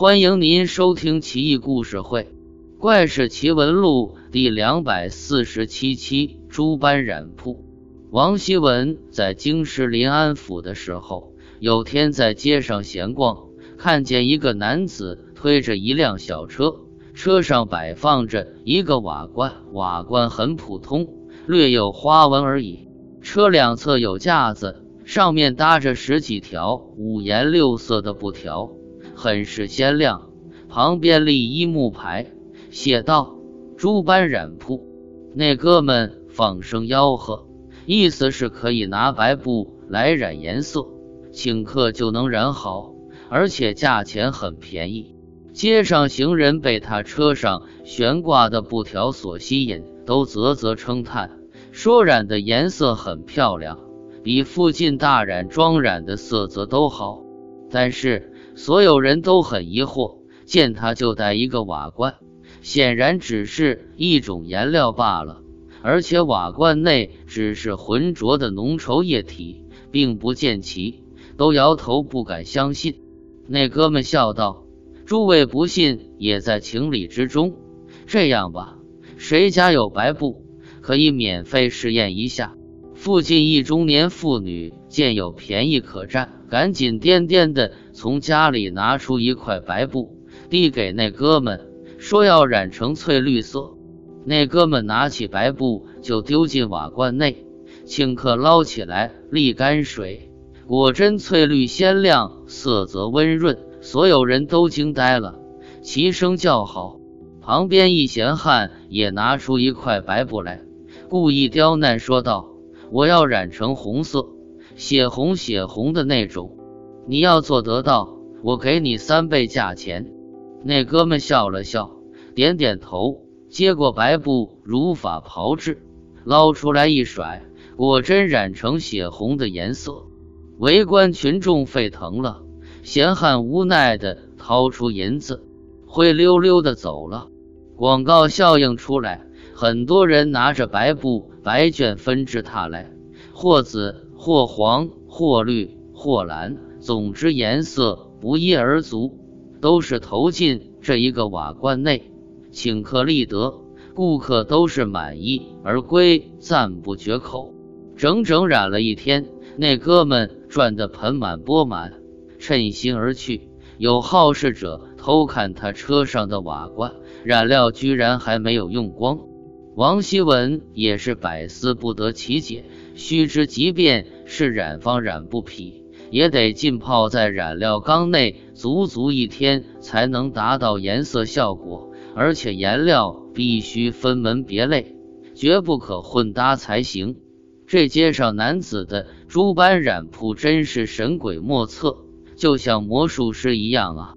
欢迎您收听《奇异故事会·怪事奇闻录》第两百四十七期《诸般染铺》。王希文在京师临安府的时候，有天在街上闲逛，看见一个男子推着一辆小车，车上摆放着一个瓦罐，瓦罐很普通，略有花纹而已。车两侧有架子，上面搭着十几条五颜六色的布条，很是鲜亮。旁边立一木牌，写道“诸般染铺”。那哥们放声吆喝，意思是可以拿白布来染颜色，请客就能染好，而且价钱很便宜。街上行人被他车上悬挂的布条所吸引，都啧啧称叹。说染的颜色很漂亮，比附近大染庄染的色泽都好。但是所有人都很疑惑，见他就带一个瓦罐，显然只是一种颜料罢了。而且瓦罐内只是浑浊的浓稠液体，并不见其，都摇头不敢相信。那哥们笑道：“诸位不信，也在情理之中。这样吧，谁家有白布？”可以免费试验一下。附近一中年妇女见有便宜可占，赶紧颠颠的从家里拿出一块白布，递给那哥们，说要染成翠绿色。那哥们拿起白布就丢进瓦罐内，顷刻捞起来沥干水，果真翠绿鲜亮，色泽温润，所有人都惊呆了，齐声叫好。旁边一闲汉也拿出一块白布来。故意刁难说道：“我要染成红色，血红血红的那种。你要做得到，我给你三倍价钱。”那哥们笑了笑，点点头，接过白布，如法炮制，捞出来一甩，果真染成血红的颜色。围观群众沸腾了，闲汉无奈的掏出银子，灰溜溜的走了。广告效应出来。很多人拿着白布、白绢纷至沓来，或子、或黄、或绿、或蓝，总之颜色不一而足，都是投进这一个瓦罐内，顷刻立得，顾客都是满意而归，赞不绝口。整整染了一天，那哥们赚得盆满钵满，趁心而去。有好事者偷看他车上的瓦罐，染料居然还没有用光。王希文也是百思不得其解。须知，即便是染坊染布匹，也得浸泡在染料缸内足足一天，才能达到颜色效果。而且颜料必须分门别类，绝不可混搭才行。这街上男子的诸斑染铺真是神鬼莫测，就像魔术师一样啊！